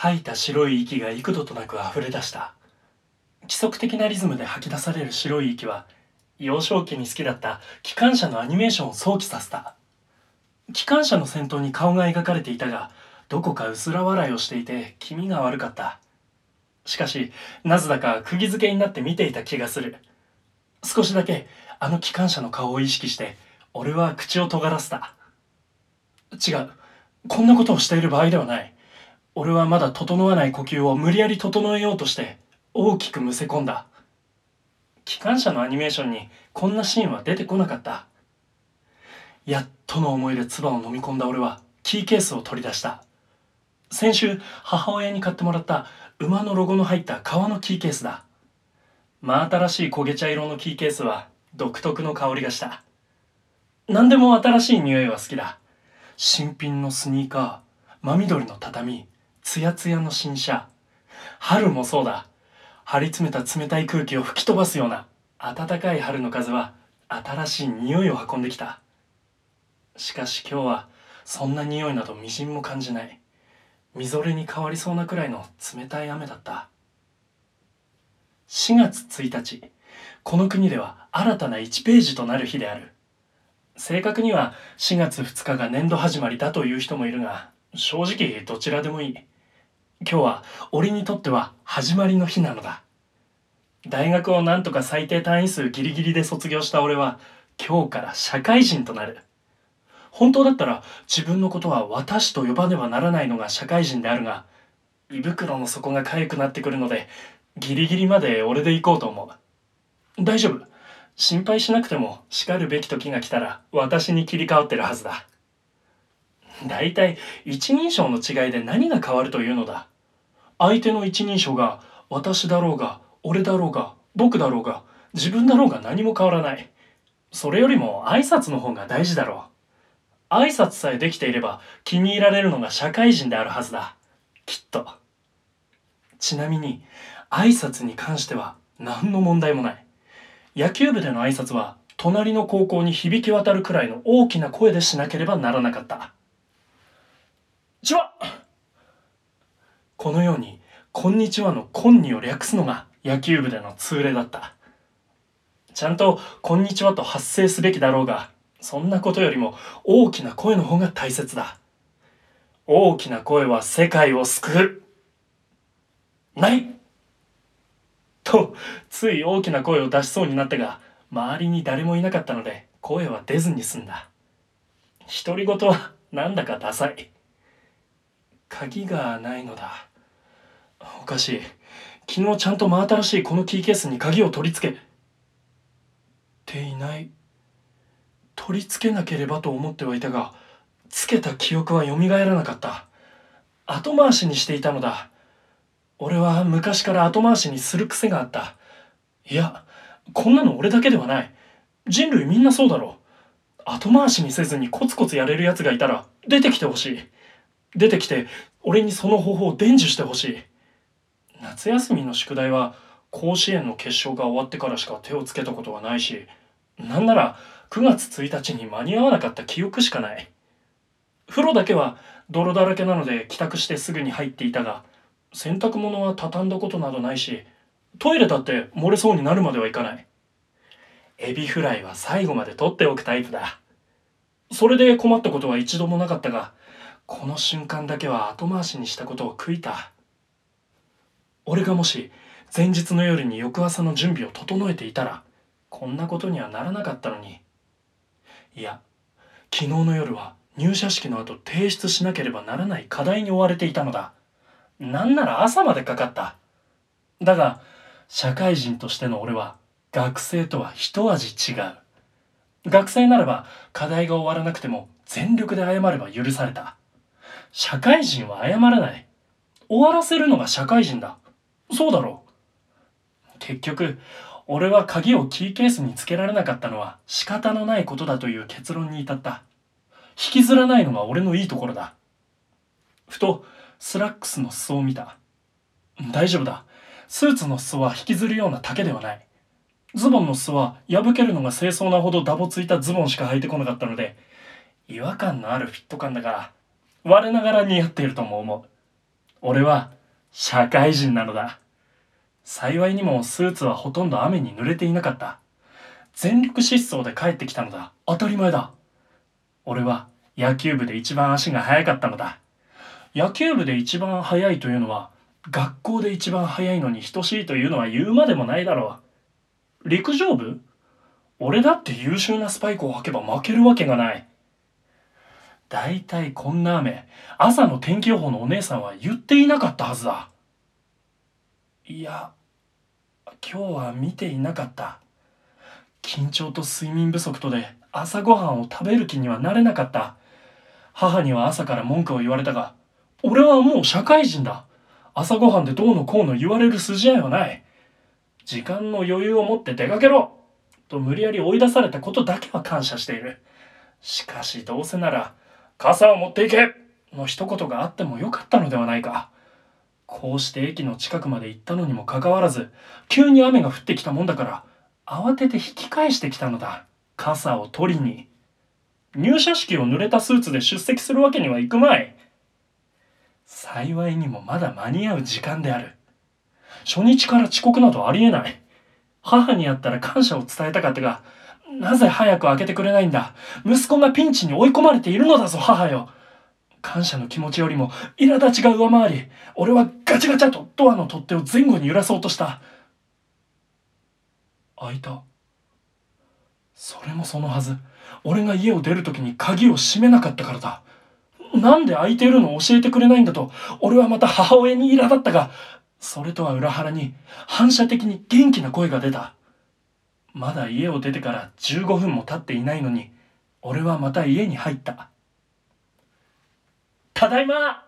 吐いた白い息が幾度となく溢れ出した。規則的なリズムで吐き出される白い息は幼少期に好きだった。機関車のアニメーションを想起させた。機関車の先頭に顔が描かれていたがどこか薄ら笑いをしていて気味が悪かった。しかしなぜだか釘付けになって見ていた気がする。少しだけあの機関車の顔を意識して俺は口を尖らせた。違う。こんなことをしている場合ではない。俺はまだ整わない呼吸を無理やり整えようとして大きくむせ込んだ。機関車のアニメーションにこんなシーンは出てこなかった。やっとの思いで唾を飲み込んだ俺はキーケースを取り出した。先週母親に買ってもらった馬のロゴの入った革のキーケースだ。真新しい焦げ茶色のキーケースは独特の香りがした。何でも新しい匂いは好きだ。新品のスニーカー真緑の畳つやつやの新車。春もそうだ。張り詰めた冷たい空気を吹き飛ばすような暖かい春の風は新しい匂いを運んできた。しかし今日はそんな匂いなどみじんも感じない。みぞれに変わりそうなくらいの冷たい雨だった。4月1日この国では新たな1ページとなる日である。正確には4月2日が年度始まりだという人もいるが正直どちらでもいい。今日は俺にとっては始まりの日なのだ。大学をなんとか最低単位数ギリギリで卒業した俺は今日から社会人となる。本当だったら自分のことは私と呼ばねばならないのが社会人であるが胃袋の底が痒くなってくるのでギリギリまで俺で行こうと思う。大丈夫。心配しなくても叱るべき時が来たら私に切り替わってるはずだ。大体一人称の違いで何が変わるというのだ。相手の一人称が私だろうが俺だろうが僕だろうが自分だろうが何も変わらない。それよりも挨拶の方が大事だろう。挨拶さえできていれば気に入られるのが社会人であるはずだ。きっと。ちなみに挨拶に関しては何の問題もない。野球部での挨拶は隣の高校に響き渡るくらいの大きな声でしなければならなかった。ちはこのように「こんにちは」の「こんに」を略すのが野球部での通例だった。ちゃんと「こんにちは」と発声すべきだろうがそんなことよりも大きな声の方が大切だ。大きな声は世界を救う。ない。とつい大きな声を出しそうになったが周りに誰もいなかったので声は出ずに済んだ。独り言はなんだかダサい。鍵がないのだ。おかしい。昨日ちゃんと真新しいこのキーケースに鍵を取り付け。ていない。取り付けなければと思ってはいたがつけた記憶は蘇らなかった。後回しにしていたのだ。俺は昔から後回しにする癖があった。いやこんなの俺だけではない。人類みんなそうだろう。後回しにせずにコツコツやれるやつがいたら出てきてほしい。出てきて俺にその方法を伝授してほしい。夏休みの宿題は甲子園の決勝が終わってからしか手をつけたことはないしなんなら9月1日に間に合わなかった記憶しかない。風呂だけは泥だらけなので帰宅してすぐに入っていたが洗濯物は畳んだことなどないしトイレだって漏れそうになるまではいかない。エビフライは最後まで取っておくタイプだ。それで困ったことは一度もなかったがこの瞬間だけは後回しにしたことを悔いた。俺がもし前日の夜に翌朝の準備を整えていたらこんなことにはならなかったのにいや昨日の夜は入社式の後提出しなければならない課題に追われていたのだ。なんなら朝までかかった。だが社会人としての俺は学生とは一味違う。学生ならば課題が終わらなくても全力で謝れば許された。社会人は謝らない。終わらせるのが社会人だ。そうだろう。結局俺は鍵をキーケースにつけられなかったのは仕方のないことだという結論に至った。引きずらないのが俺のいいところだ。ふとスラックスの裾を見た。大丈夫だ。スーツの裾は引きずるような丈ではない。ズボンの裾は破けるのが清掃なほどダボついたズボンしか履いてこなかったので違和感のあるフィット感だから我ながら似合っているとも思う。俺は社会人なのだ。幸いにもスーツはほとんど雨に濡れていなかった。全力疾走で帰ってきたのだ。当たり前だ。俺は野球部で一番足が速かったのだ。野球部で一番速いというのは学校で一番速いのに等しいというのは言うまでもないだろう。陸上部？俺だって優秀なスパイクを履けば負けるわけがない。だいたいこんな雨朝の天気予報のお姉さんは言っていなかったはずだ。いや今日は見ていなかった。緊張と睡眠不足とで朝ごはんを食べる気にはなれなかった。母には朝から文句を言われたが俺はもう社会人だ。朝ごはんでどうのこうの言われる筋合いはない。時間の余裕を持って出かけろ。と無理やり追い出されたことだけは感謝している。しかしどうせなら傘を持っていけ。の一言があってもよかったのではないか。こうして駅の近くまで行ったのにもかかわらず急に雨が降ってきたもんだから慌てて引き返してきたのだ。傘を取りに。入社式を濡れたスーツで出席するわけにはいくまい。幸いにもまだ間に合う時間である。初日から遅刻などありえない。母に会ったら感謝を伝えたかったがなぜ早く開けてくれないんだ。息子がピンチに追い込まれているのだぞ母よ。感謝の気持ちよりも苛立ちが上回り俺はガチャガチャとドアの取っ手を前後に揺らそうとした。開いた。それもそのはず。俺が家を出る時に鍵を閉めなかったからだ。なんで開いているのを教えてくれないんだと俺はまた母親に苛立ったがそれとは裏腹に反射的に元気な声が出た。まだ家を出てから15分も経っていないのに俺はまた家に入った。ただいま。